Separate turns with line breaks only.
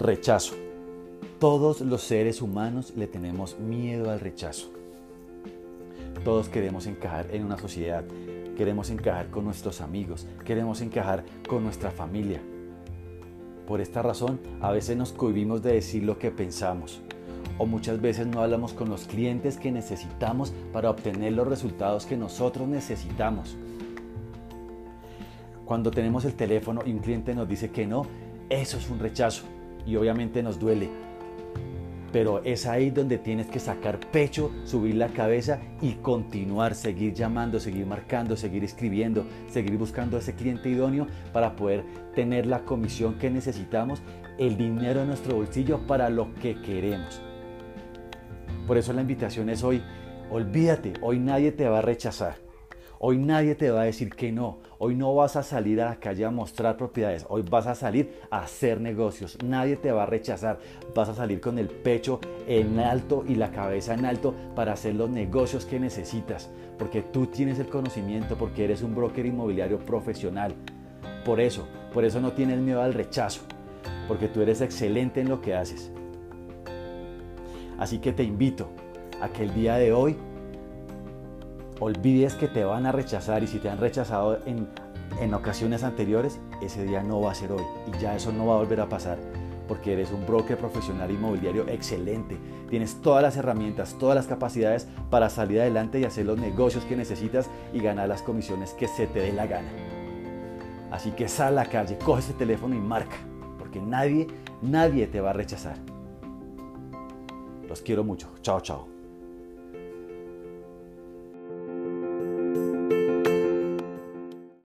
Rechazo. Todos los seres humanos le tenemos miedo al rechazo. Todos queremos encajar en una sociedad, queremos encajar con nuestros amigos, queremos encajar con nuestra familia. Por esta razón, a veces nos cohibimos de decir lo que pensamos o muchas veces no hablamos con los clientes que necesitamos para obtener los resultados que nosotros necesitamos. Cuando tenemos el teléfono y un cliente nos dice que no, eso es un rechazo y obviamente nos duele. Pero es ahí donde tienes que sacar pecho, subir la cabeza y continuar, seguir llamando, seguir marcando, seguir escribiendo, seguir buscando a ese cliente idóneo para poder tener la comisión que necesitamos, el dinero en nuestro bolsillo para lo que queremos. Por eso la invitación es hoy, olvídate, hoy nadie te va a rechazar. Hoy nadie te va a decir que no. Hoy no vas a salir a la calle a mostrar propiedades. Hoy vas a salir a hacer negocios. Nadie te va a rechazar. Vas a salir con el pecho en alto y la cabeza en alto para hacer los negocios que necesitas. Porque tú tienes el conocimiento, porque eres un broker inmobiliario profesional. Por eso, por eso no tienes miedo al rechazo. Porque tú eres excelente en lo que haces. Así que te invito a que el día de hoy olvides que te van a rechazar y si te han rechazado en, en ocasiones anteriores, ese día no va a ser hoy y ya eso no va a volver a pasar porque eres un broker profesional inmobiliario excelente. Tienes todas las herramientas, todas las capacidades para salir adelante y hacer los negocios que necesitas y ganar las comisiones que se te dé la gana. Así que sal a la calle, coge ese teléfono y marca, porque nadie, nadie te va a rechazar. Los quiero mucho. Chao, chao.